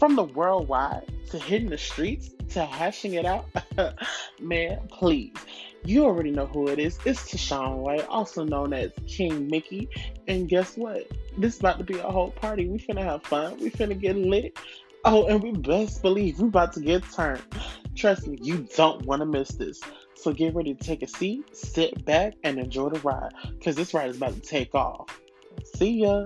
From the worldwide to hitting the streets to hashing it out, man, please. You already know who it is. It's Tashawn White, also known as King Mickey. And guess what? This is about to be a whole party. We finna have fun. We finna get lit. Oh, and we best believe we about to get turned. Trust me, you don't want to miss this. So get ready to take a seat, sit back, and enjoy the ride. Because this ride is about to take off. See ya.